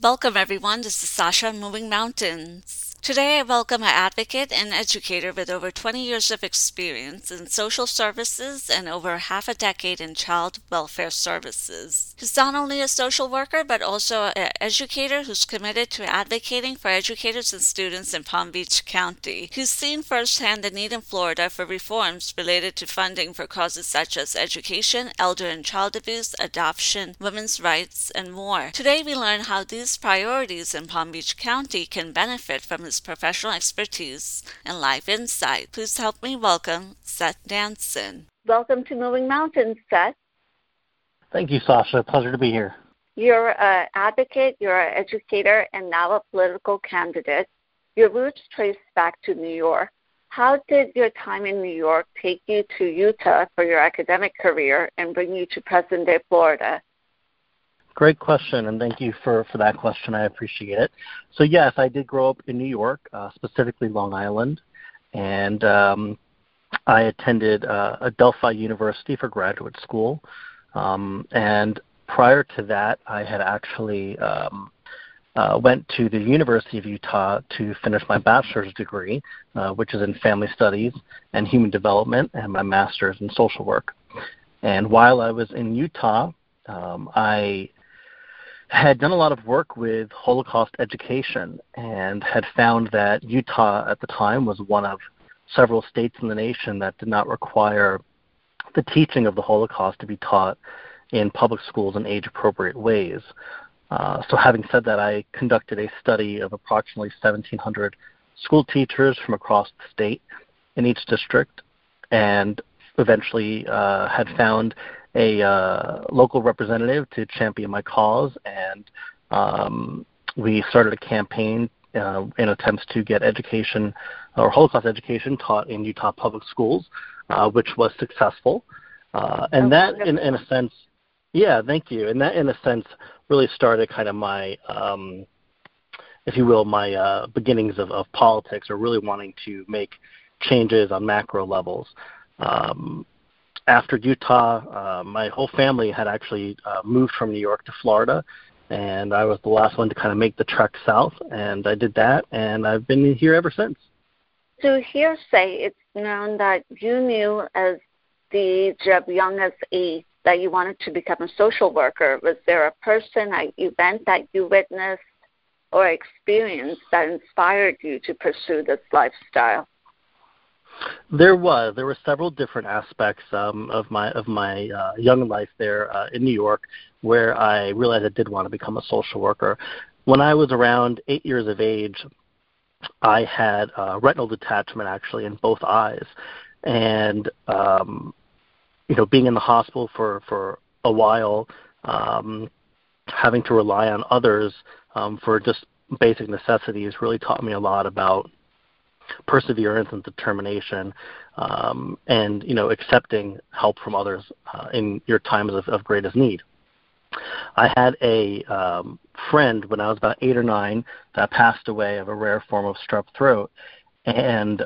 Welcome, everyone. This is Sasha Moving Mountains. Today, I welcome an advocate and educator with over 20 years of experience in social services and over half a decade in child welfare services. He's not only a social worker, but also an educator who's committed to advocating for educators and students in Palm Beach County. He's seen firsthand the need in Florida for reforms related to funding for causes such as education, elder and child abuse, adoption, women's rights, and more. Today, we learn how these priorities in Palm Beach County can benefit from his professional expertise and life insight. Please help me welcome Seth Densen. Welcome to Moving Mountains, Seth. Thank you, Sasha. Pleasure to be here. You're an advocate, you're an educator, and now a political candidate. Your roots trace back to New York. How did your time in New York take you to Utah for your academic career and bring you to present day Florida? Great question, and thank you for, for that question. I appreciate it. So, yes, I did grow up in New York, uh, specifically Long Island, and um, I attended uh, Adelphi University for graduate school. Um, and prior to that, I had actually um, uh, went to the University of Utah to finish my bachelor's degree, uh, which is in family studies and human development, and my master's in social work. And while I was in Utah, um, I had done a lot of work with Holocaust education and had found that Utah at the time was one of several states in the nation that did not require the teaching of the Holocaust to be taught in public schools in age appropriate ways. Uh, so, having said that, I conducted a study of approximately 1,700 school teachers from across the state in each district and eventually uh, had found a uh, local representative to champion my cause, and um, we started a campaign uh, in attempts to get education or Holocaust education taught in Utah public schools, uh, which was successful. Uh, and that, in, in a sense, yeah, thank you. And that, in a sense, really started kind of my, um, if you will, my uh, beginnings of, of politics or really wanting to make changes on macro levels. Um, after Utah, uh, my whole family had actually uh, moved from New York to Florida, and I was the last one to kind of make the trek south, and I did that, and I've been here ever since. So hearsay, it's known that you knew as the of young as eight that you wanted to become a social worker. Was there a person, an event that you witnessed or experienced that inspired you to pursue this lifestyle? There was. There were several different aspects um, of my of my uh, young life there uh, in New York where I realized I did want to become a social worker. When I was around eight years of age, I had uh, retinal detachment actually in both eyes, and um, you know, being in the hospital for for a while, um, having to rely on others um, for just basic necessities really taught me a lot about perseverance and determination, um, and you know accepting help from others uh, in your times of, of greatest need. I had a um, friend when I was about eight or nine that passed away of a rare form of strep throat, and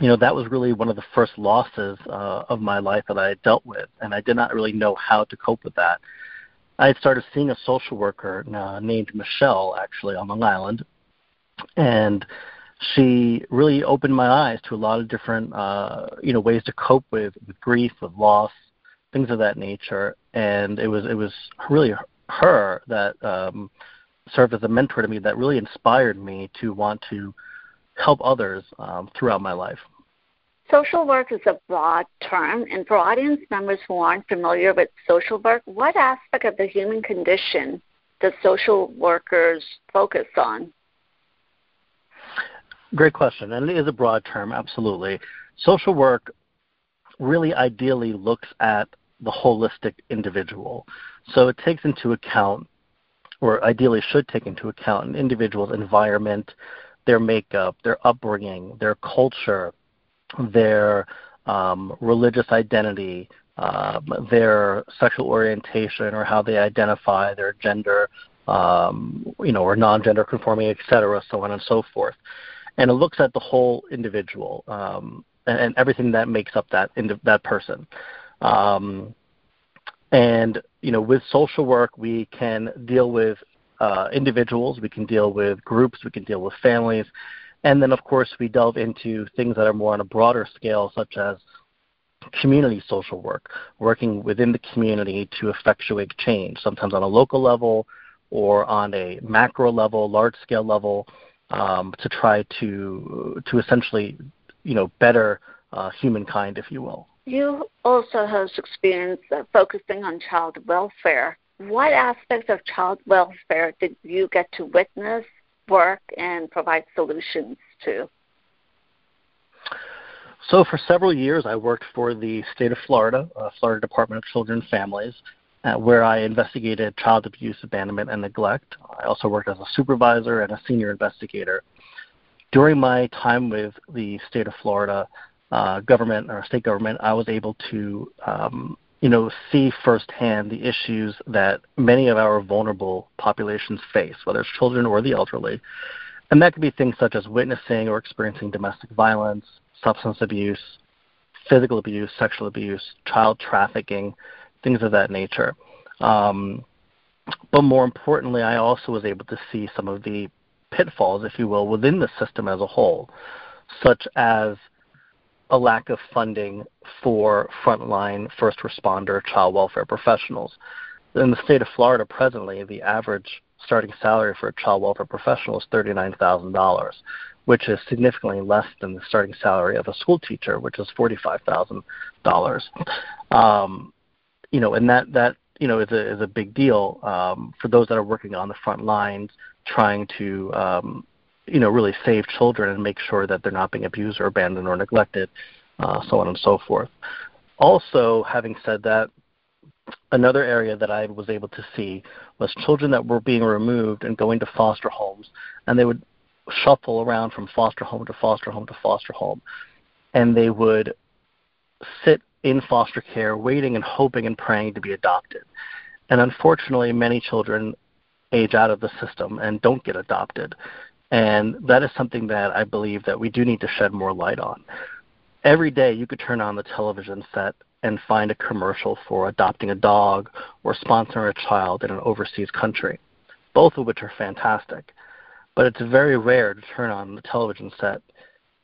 you know that was really one of the first losses uh, of my life that I had dealt with, and I did not really know how to cope with that. I had started seeing a social worker uh, named Michelle actually on Long Island, and she really opened my eyes to a lot of different uh, you know ways to cope with grief, with loss, things of that nature. And it was it was really her that um, served as a mentor to me that really inspired me to want to help others um, throughout my life. Social work is a broad term, and for audience members who aren't familiar with social work, what aspect of the human condition does social workers focus on? Great question, and it is a broad term, absolutely. Social work really ideally looks at the holistic individual. So it takes into account, or ideally should take into account, an individual's environment, their makeup, their upbringing, their culture, their um, religious identity, um, their sexual orientation or how they identify, their gender, um, you know, or non-gender conforming, et cetera, so on and so forth. And it looks at the whole individual um, and, and, everything that makes up that that person. Um, and you know, with social work, we can deal with uh, individuals, we can deal with groups, we can deal with families, and then of course we delve into things that are more on a broader scale, such as community social work, working within the community to effectuate change, sometimes on a local level or on a macro level, large scale level, um, to try to to essentially, you know, better uh, humankind, if you will. You also have experience uh, focusing on child welfare. What aspects of child welfare did you get to witness, work, and provide solutions to? So for several years, I worked for the state of Florida, uh, Florida Department of Children and Families, uh, where I investigated child abuse, abandonment, and neglect. I also worked as a supervisor and a senior investigator. During my time with the state of Florida uh, government or state government, I was able to, um, you know, see firsthand the issues that many of our vulnerable populations face, whether it's children or the elderly. And that could be things such as witnessing or experiencing domestic violence, substance abuse, physical abuse, sexual abuse, child trafficking, things of that nature. Um, but more importantly, I also was able to see some of the pitfalls, if you will, within the system as a whole, such as a lack of funding for frontline first responder child welfare professionals. In the state of Florida presently, the average starting salary for a child welfare professional is $39,000 which is significantly less than the starting salary of a school teacher, which is forty-five thousand dollars. Um, you know, and that that you know is a is a big deal um, for those that are working on the front lines, trying to um, you know really save children and make sure that they're not being abused or abandoned or neglected, uh, so on and so forth. Also, having said that, another area that I was able to see was children that were being removed and going to foster homes, and they would shuffle around from foster home to foster home to foster home, and they would sit in foster care, waiting and hoping and praying to be adopted. And unfortunately, many children age out of the system and don't get adopted. And that is something that I believe that we do need to shed more light on. Every day you could turn on the television set and find a commercial for adopting a dog or sponsoring a child in an overseas country, both of which are fantastic but it's very rare to turn on the television set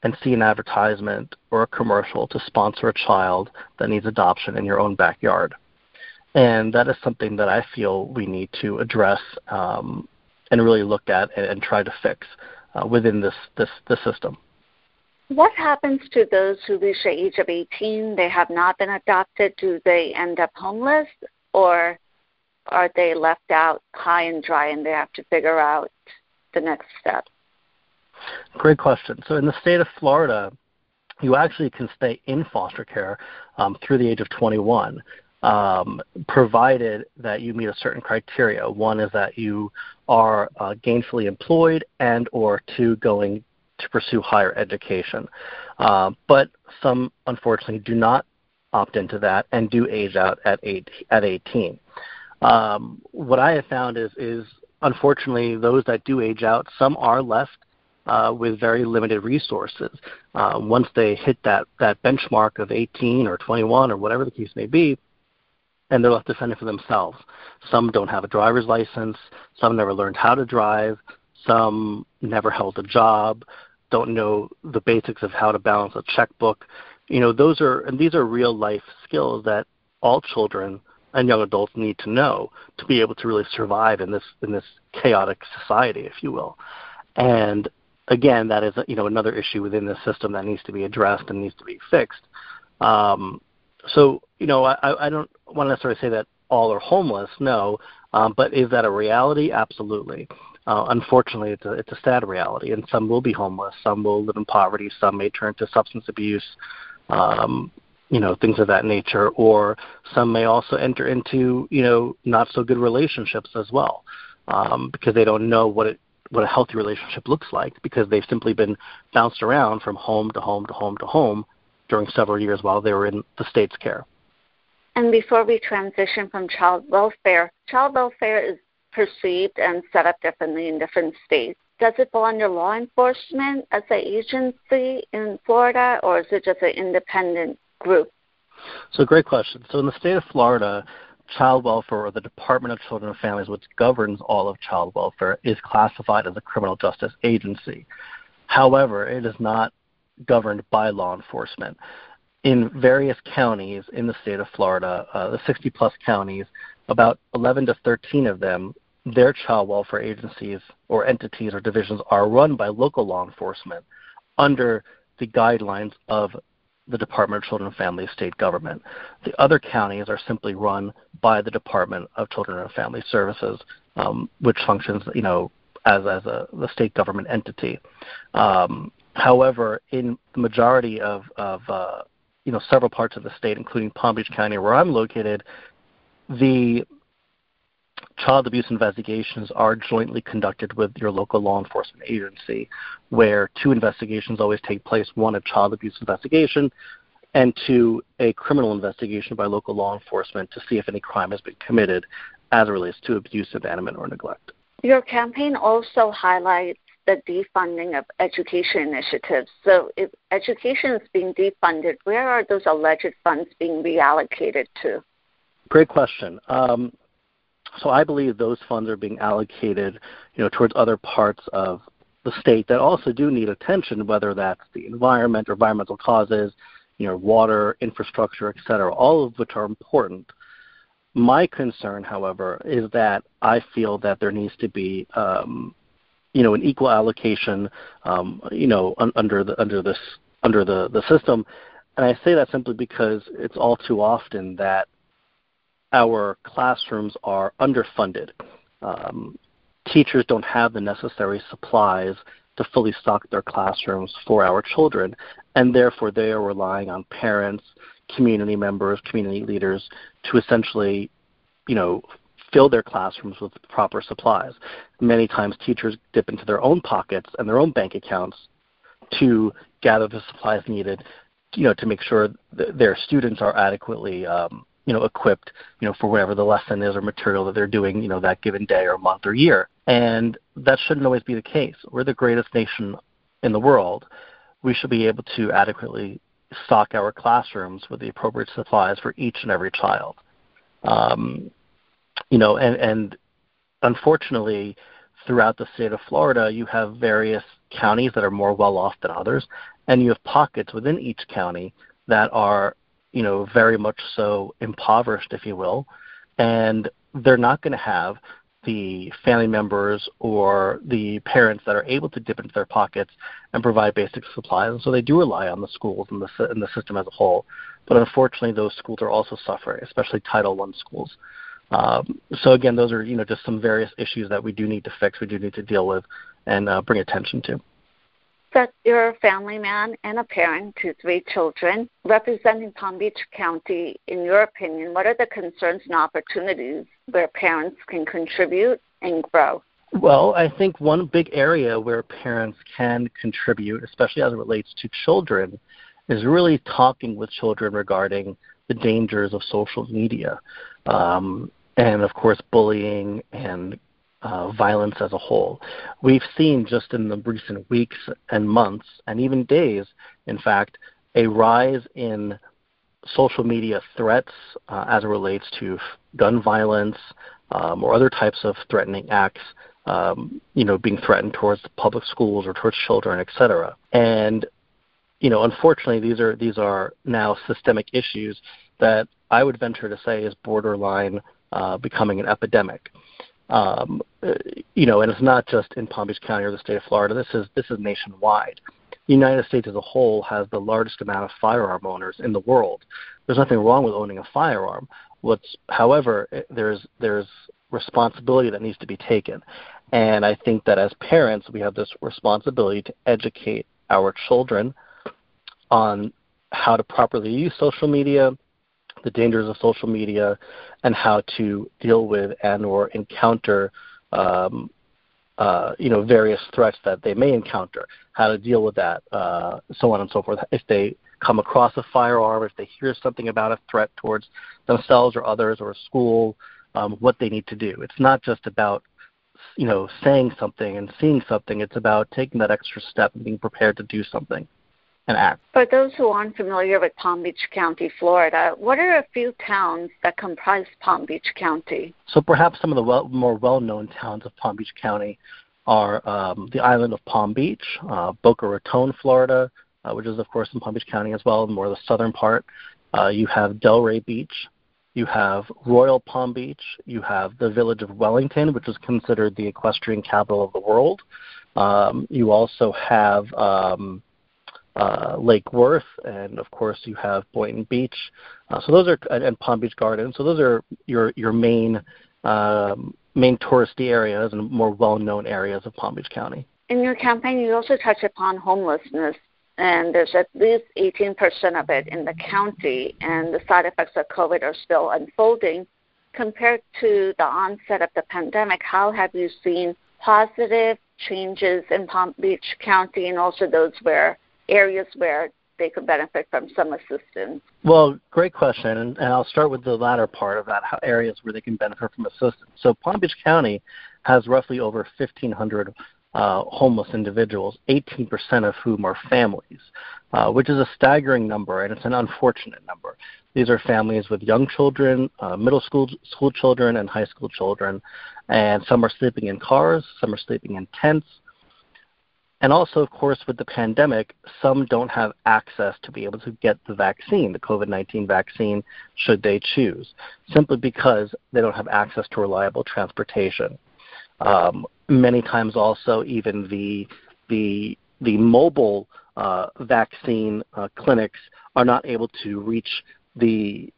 and see an advertisement or a commercial to sponsor a child that needs adoption in your own backyard. And that is something that I feel we need to address um, and really look at and, and try to fix uh, within this, this, this system. What happens to those who reach the age of 18? They have not been adopted. Do they end up homeless or are they left out high and dry and they have to figure out the next step? Great question. So in the state of Florida, you actually can stay in foster care um, through the age of 21, um, provided that you meet a certain criteria. One is that you are uh, gainfully employed and or two going to pursue higher education. Uh, but some unfortunately do not opt into that and do age out at eight, at 18. Um, what I have found is is unfortunately, those that do age out, some are left uh, with very limited resources. Uh, once they hit that, that benchmark of 18 or 21 or whatever the case may be, and they're left to fend for themselves. Some don't have a driver's license. Some never learned how to drive. Some never held a job. Don't know the basics of how to balance a checkbook. You know, those are and these are real life skills that all children and young adults need to know to be able to really survive in this in this chaotic society, if you will. And again, that is you know another issue within the system that needs to be addressed and needs to be fixed. Um, so you know, I, I don't want to necessarily say that all are homeless, no, um, but is that a reality? Absolutely. Uh, unfortunately, it's a, it's a sad reality, and some will be homeless, some will live in poverty, some may turn to substance abuse, um, you know things of that nature or some may also enter into you know not so good relationships as well um, because they don't know what it what a healthy relationship looks like because they've simply been bounced around from home to home to home to home during several years while they were in the state's care. And before we transition from child welfare, child welfare is perceived and set up differently in different states. Does it fall under law enforcement as an agency in Florida, or is it just an independent group? So, great question. So, in the state of Florida, child welfare or the Department of Children and Families, which governs all of child welfare, is classified as a criminal justice agency. However, it is not governed by law enforcement. In various counties in the state of Florida, uh, the 60 plus counties, about 11 to 13 of them, their child welfare agencies or entities or divisions are run by local law enforcement under the guidelines of the Department of Children and Families state government. The other counties are simply run by the Department of Children and Family Services, um, which functions, you know, as as a the state government entity. Um, however, in the majority of of uh, you know several parts of the state, including Palm Beach County, where I'm located, the child abuse investigations are jointly conducted with your local law enforcement agency, where two investigations always take place one, a child abuse investigation, and two, a criminal investigation by local law enforcement to see if any crime has been committed as it relates to abuse, abandonment, or neglect. Your campaign also highlights the defunding of education initiatives. So, if education is being defunded, where are those alleged funds being reallocated to? Great question. Um, so I believe those funds are being allocated, you know, towards other parts of the state that also do need attention, whether that's the environment or environmental causes, you know, water, infrastructure, et cetera, all of which are important. My concern, however, is that I feel that there needs to be, um, you know, an equal allocation, um, you know, un- under the under this under the the system, and I say that simply because it's all too often that our classrooms are underfunded. Um, teachers don't have the necessary supplies to fully stock their classrooms for our children, and therefore they are relying on parents, community members, community leaders to essentially, you know, fill their classrooms with proper supplies. Many times teachers dip into their own pockets and their own bank accounts to gather the supplies needed, you know, to make sure that their students are adequately um, you know, equipped, you know, for whatever the lesson is or material that they're doing, you know, that given day or month or year. And that shouldn't always be the case. We're the greatest nation in the world. We should be able to adequately stock our classrooms with the appropriate supplies for each and every child. Um, you know, and, and unfortunately, throughout the state of Florida, you have various counties that are more well off than others, and you have pockets within each county that are you know, very much so impoverished, if you will, and they're not going to have the family members or the parents that are able to dip into their pockets and provide basic supplies. And so they do rely on the schools and the, and the system as a whole. But unfortunately, those schools are also suffering, especially Title I schools. Um, so again, those are you know just some various issues that we do need to fix, we do need to deal with, and uh, bring attention to that you're a family man and a parent to three children. Representing Palm Beach County, in your opinion, what are the concerns and opportunities where parents can contribute and grow? Well, I think one big area where parents can contribute, especially as it relates to children, is really talking with children regarding the dangers of social media. Um, and of course, bullying and uh, violence as a whole. We've seen just in the recent weeks and months, and even days, in fact, a rise in social media threats uh, as it relates to gun violence um, or other types of threatening acts. Um, you know, being threatened towards public schools or towards children, etc. And you know, unfortunately, these are these are now systemic issues that I would venture to say is borderline uh, becoming an epidemic. Um, you know, and it's not just in Palm Beach County or the state of Florida. This is this is nationwide. The United States as a whole has the largest amount of firearm owners in the world. There's nothing wrong with owning a firearm. What's, however, there's there's responsibility that needs to be taken, and I think that as parents we have this responsibility to educate our children on how to properly use social media, the dangers of social media, and how to deal with and or encounter um, uh, you know various threats that they may encounter, how to deal with that, uh, so on and so forth. If they come across a firearm, if they hear something about a threat towards themselves or others or a school, um, what they need to do. It's not just about you know saying something and seeing something. It's about taking that extra step and being prepared to do something act. For those who aren't familiar with Palm Beach County, Florida, what are a few towns that comprise Palm Beach County? So perhaps some of the well, more well-known towns of Palm Beach County are um, the island of Palm Beach, uh, Boca Raton, Florida, uh, which is of course in Palm Beach County as well, more the southern part. Uh, you have Delray Beach, you have Royal Palm Beach, you have the village of Wellington, which is considered the equestrian capital of the world. Um, you also have um, uh, Lake Worth, and of course you have Boynton Beach. Uh, so those are and Palm Beach Gardens. So those are your your main um, main touristy areas and more well-known areas of Palm Beach County. In your campaign, you also touch upon homelessness and there's at least 18% of it in the county, and the side effects of COVID are still unfolding. Compared to the onset of the pandemic, how have you seen positive changes in Palm Beach County and also those where areas where they could benefit from some assistance? Well, great question, and, and I'll start with the latter part of that, how areas where they can benefit from assistance. So Palm Beach County has roughly over 1,500 uh, homeless individuals, 18% of whom are families, uh, which is a staggering number, and it's an unfortunate number. These are families with young children, uh, middle school school children, and high school children, and some are sleeping in cars, some are sleeping in tents, and also, of course, with the pandemic, some don't have access to be able to get the vaccine, the COVID 19 vaccine, should they choose, simply because they don't have access to reliable transportation. Um, many times also even the the the mobile uh, vaccine uh, clinics are not able to reach the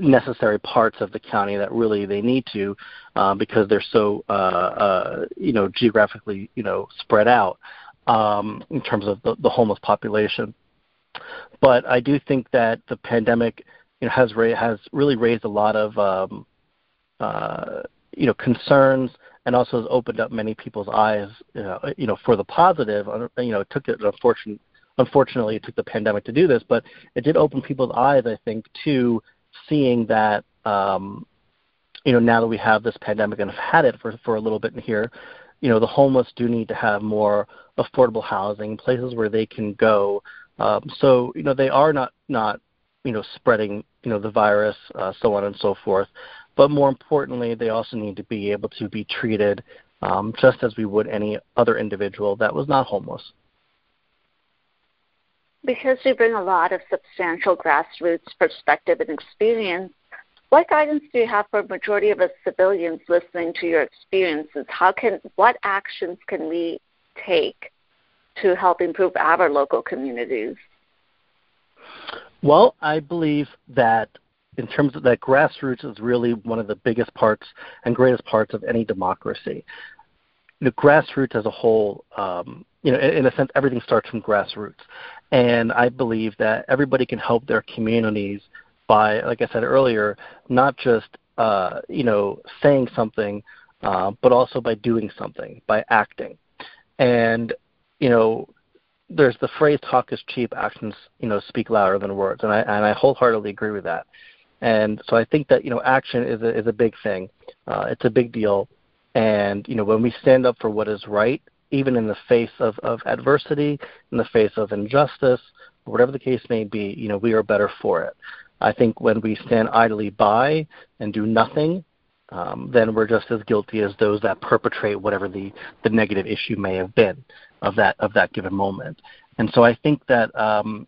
necessary parts of the county that really they need to uh, because they're so uh, uh, you know geographically you know spread out um, in terms of the, the homeless population. But I do think that the pandemic you know, has ra- has really raised a lot of um, uh, you know concerns and also has opened up many people's eyes, you know, you know for the positive. You know, it took it unfortunate, unfortunately, it took the pandemic to do this, but it did open people's eyes, I think, to seeing that, um, you know, now that we have this pandemic and have had it for for a little bit in here, you know, the homeless do need to have more affordable housing, places where they can go. Um, so, you know, they are not not you know spreading you know the virus, uh, so on and so forth. But more importantly, they also need to be able to be treated um, just as we would any other individual that was not homeless. Because you bring a lot of substantial grassroots perspective and experience, what guidance do you have for a majority of us civilians listening to your experiences? How can what actions can we take to help improve our local communities? Well, I believe that in terms of that grassroots is really one of the biggest parts and greatest parts of any democracy. The grassroots as a whole, um, you know, in, in a sense, everything starts from grassroots, and I believe that everybody can help their communities by, like I said earlier, not just uh, you know saying something, uh, but also by doing something, by acting, and you know there's the phrase talk is cheap actions you know speak louder than words. And i and i wholeheartedly agree with that. And so I think that you know action is a, is a big thing. Uh, it's a big deal, and you know when we stand up for what is right, even in the face of, of adversity, in the face of injustice, whatever the case may be, you know we are better for it. I think when we stand idly by and do nothing, um, then we're just as guilty as those that perpetrate whatever the, the negative issue may have been of that of that given moment. And so I think that um,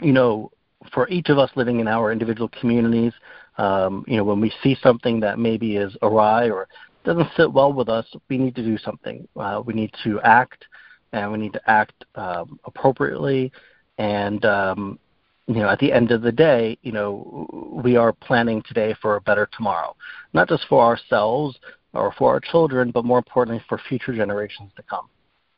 you know for each of us living in our individual communities, um, you know, when we see something that maybe is awry or doesn't sit well with us, we need to do something. Uh, we need to act, and we need to act um, appropriately. And um, you know, at the end of the day, you know, we are planning today for a better tomorrow, not just for ourselves or for our children, but more importantly for future generations to come.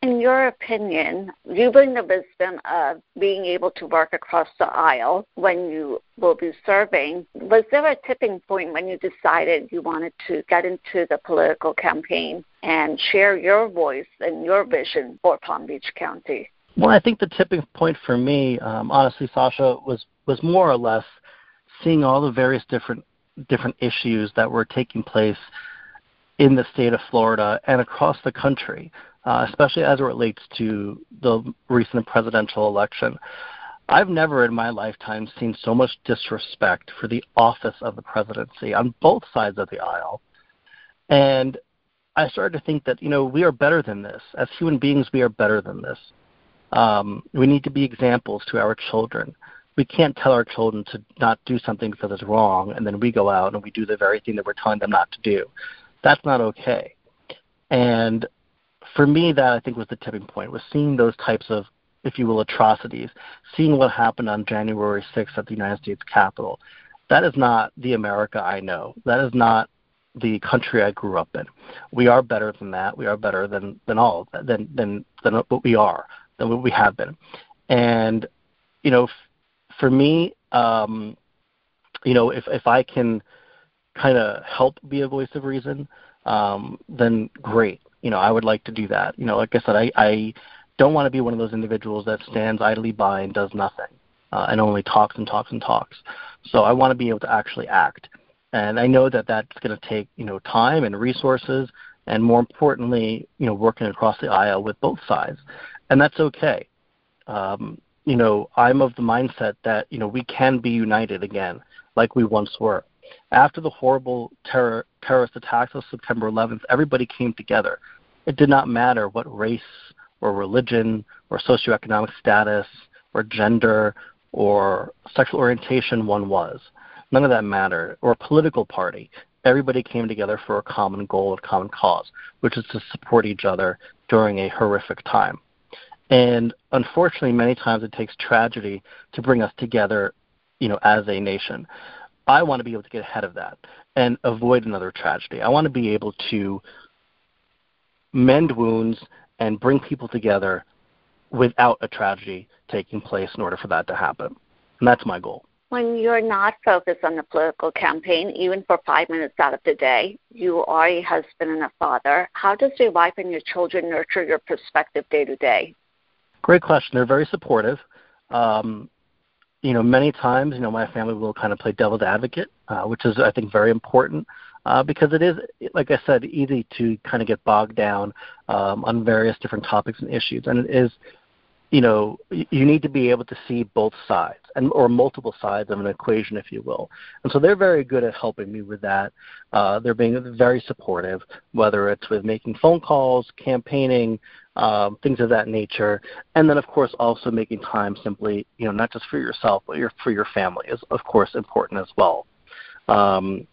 In your opinion, you bring the wisdom of being able to work across the aisle when you will be serving. Was there a tipping point when you decided you wanted to get into the political campaign and share your voice and your vision for Palm Beach County? Well, I think the tipping point for me, um, honestly, Sasha, was was more or less seeing all the various different different issues that were taking place in the state of Florida and across the country uh, especially as it relates to the recent presidential election. I've never in my lifetime seen so much disrespect for the office of the presidency on both sides of the aisle. And I started to think that, you know, we are better than this. As human beings, we are better than this. Um, we need to be examples to our children. We can't tell our children to not do something because it's wrong, and then we go out and we do the very thing that we're telling them not to do. That's not okay. And for me, that I think was the tipping point was seeing those types of, if you will, atrocities, seeing what happened on January 6th at the United States Capitol. That is not the America I know. That is not the country I grew up in. We are better than that. We are better than than all than than than what we are than what we have been. And you know, f- for me, um, you know, if if I can kind of help be a voice of reason, um, then great you know, I would like to do that. You know, like I said, I, I don't want to be one of those individuals that stands idly by and does nothing uh, and only talks and talks and talks. So I want to be able to actually act. And I know that that's going to take, you know, time and resources and more importantly, you know, working across the aisle with both sides. And that's okay. Um, you know, I'm of the mindset that, you know, we can be united again like we once were. After the horrible terror, terrorist attacks of September 11th, everybody came together. It did not matter what race or religion or socioeconomic status or gender or sexual orientation one was. None of that mattered. Or political party. Everybody came together for a common goal and common cause, which is to support each other during a horrific time. And unfortunately, many times it takes tragedy to bring us together, you know, as a nation. I want to be able to get ahead of that and avoid another tragedy. I want to be able to mend wounds and bring people together without a tragedy taking place in order for that to happen. And that's my goal. When you're not focused on the political campaign, even for five minutes out of the day, you are a husband and a father. How does your wife and your children nurture your perspective day to day? Great question. They're very supportive. Um, you know, many times, you know, my family will kind of play devil's advocate, uh, which is, I think, very important uh, because it is, like I said, easy to kind of get bogged down um, on various different topics and issues, and it is, you know, you need to be able to see both sides and or multiple sides of an equation, if you will. And so they're very good at helping me with that. Uh, they're being very supportive, whether it's with making phone calls, campaigning, um, things of that nature, and then of course also making time simply, you know, not just for yourself but your, for your family is of course important as well. Um,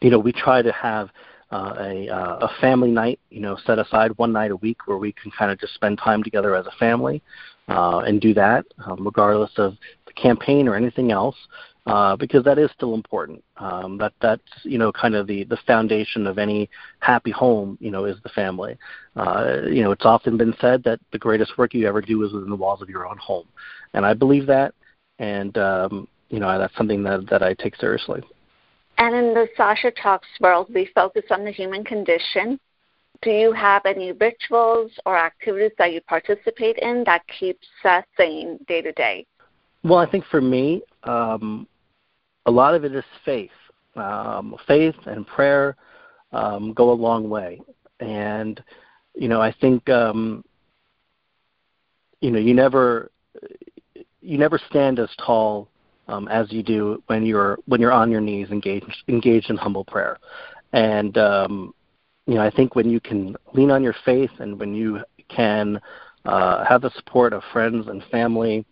you know, we try to have uh, a, uh, a family night, you know, set aside one night a week where we can kind of just spend time together as a family uh, and do that, um, regardless of the campaign or anything else uh, because that is still important. Um, that that's you know kind of the the foundation of any happy home. You know, is the family. Uh, you know, it's often been said that the greatest work you ever do is within the walls of your own home, and I believe that. And um, you know, that's something that that I take seriously. And in the Sasha Talks world, we focus on the human condition. Do you have any rituals or activities that you participate in that keeps us sane day to day? Well, I think for me, um, a lot of it is faith. Um, faith and prayer um, go a long way, and you know I think um, you know you never you never stand as tall um, as you do when you're when you're on your knees engaged engaged in humble prayer, and um, you know I think when you can lean on your faith and when you can uh, have the support of friends and family,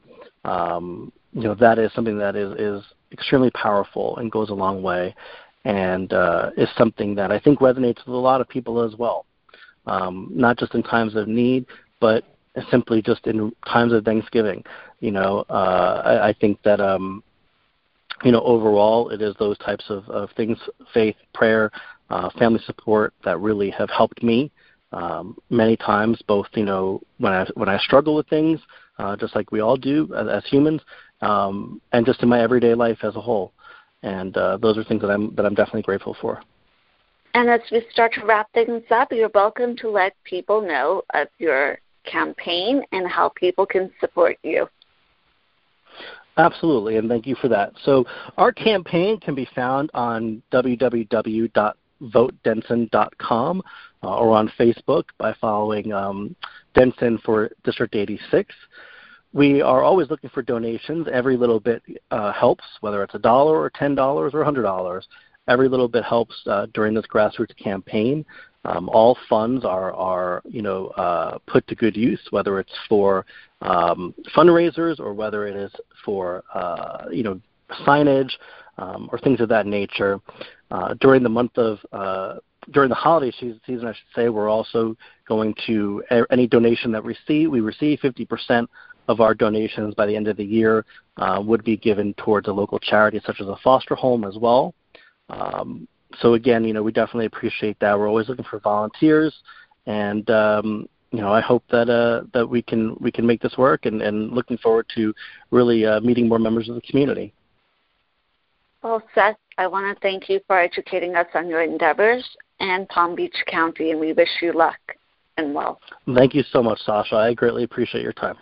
um, you know that is something that is is extremely powerful and goes a long way, and uh, is something that I think resonates with a lot of people as well. Um, not just in times of need, but simply just in times of Thanksgiving. You know, uh, I, I think that um, you know overall it is those types of, of things: faith, prayer, uh, family support that really have helped me um, many times, both you know when I when I struggle with things, uh, just like we all do as, as humans, um, and just in my everyday life as a whole. And uh, those are things that I'm that I'm definitely grateful for. And as we start to wrap things up, you're welcome to let people know of your campaign and how people can support you. Absolutely, and thank you for that. So, our campaign can be found on www.votedensen.com uh, or on Facebook by following um, Densen for District 86. We are always looking for donations. Every little bit uh, helps, whether it's a dollar or ten dollars or a hundred dollars. Every little bit helps uh, during this grassroots campaign. Um, all funds are, are you know, uh, put to good use, whether it's for um, fundraisers or whether it is for uh, you know signage um, or things of that nature. Uh, during the month of uh, during the holiday season, I should say, we're also going to any donation that we receive, we receive 50% of our donations by the end of the year uh, would be given towards a local charity such as a foster home as well. Um, so again, you know, we definitely appreciate that. We're always looking for volunteers, and um, you know, I hope that uh, that we can we can make this work, and, and looking forward to really uh, meeting more members of the community. Well, Seth, I want to thank you for educating us on your endeavors and Palm Beach County, and we wish you luck and well. Thank you so much, Sasha. I greatly appreciate your time.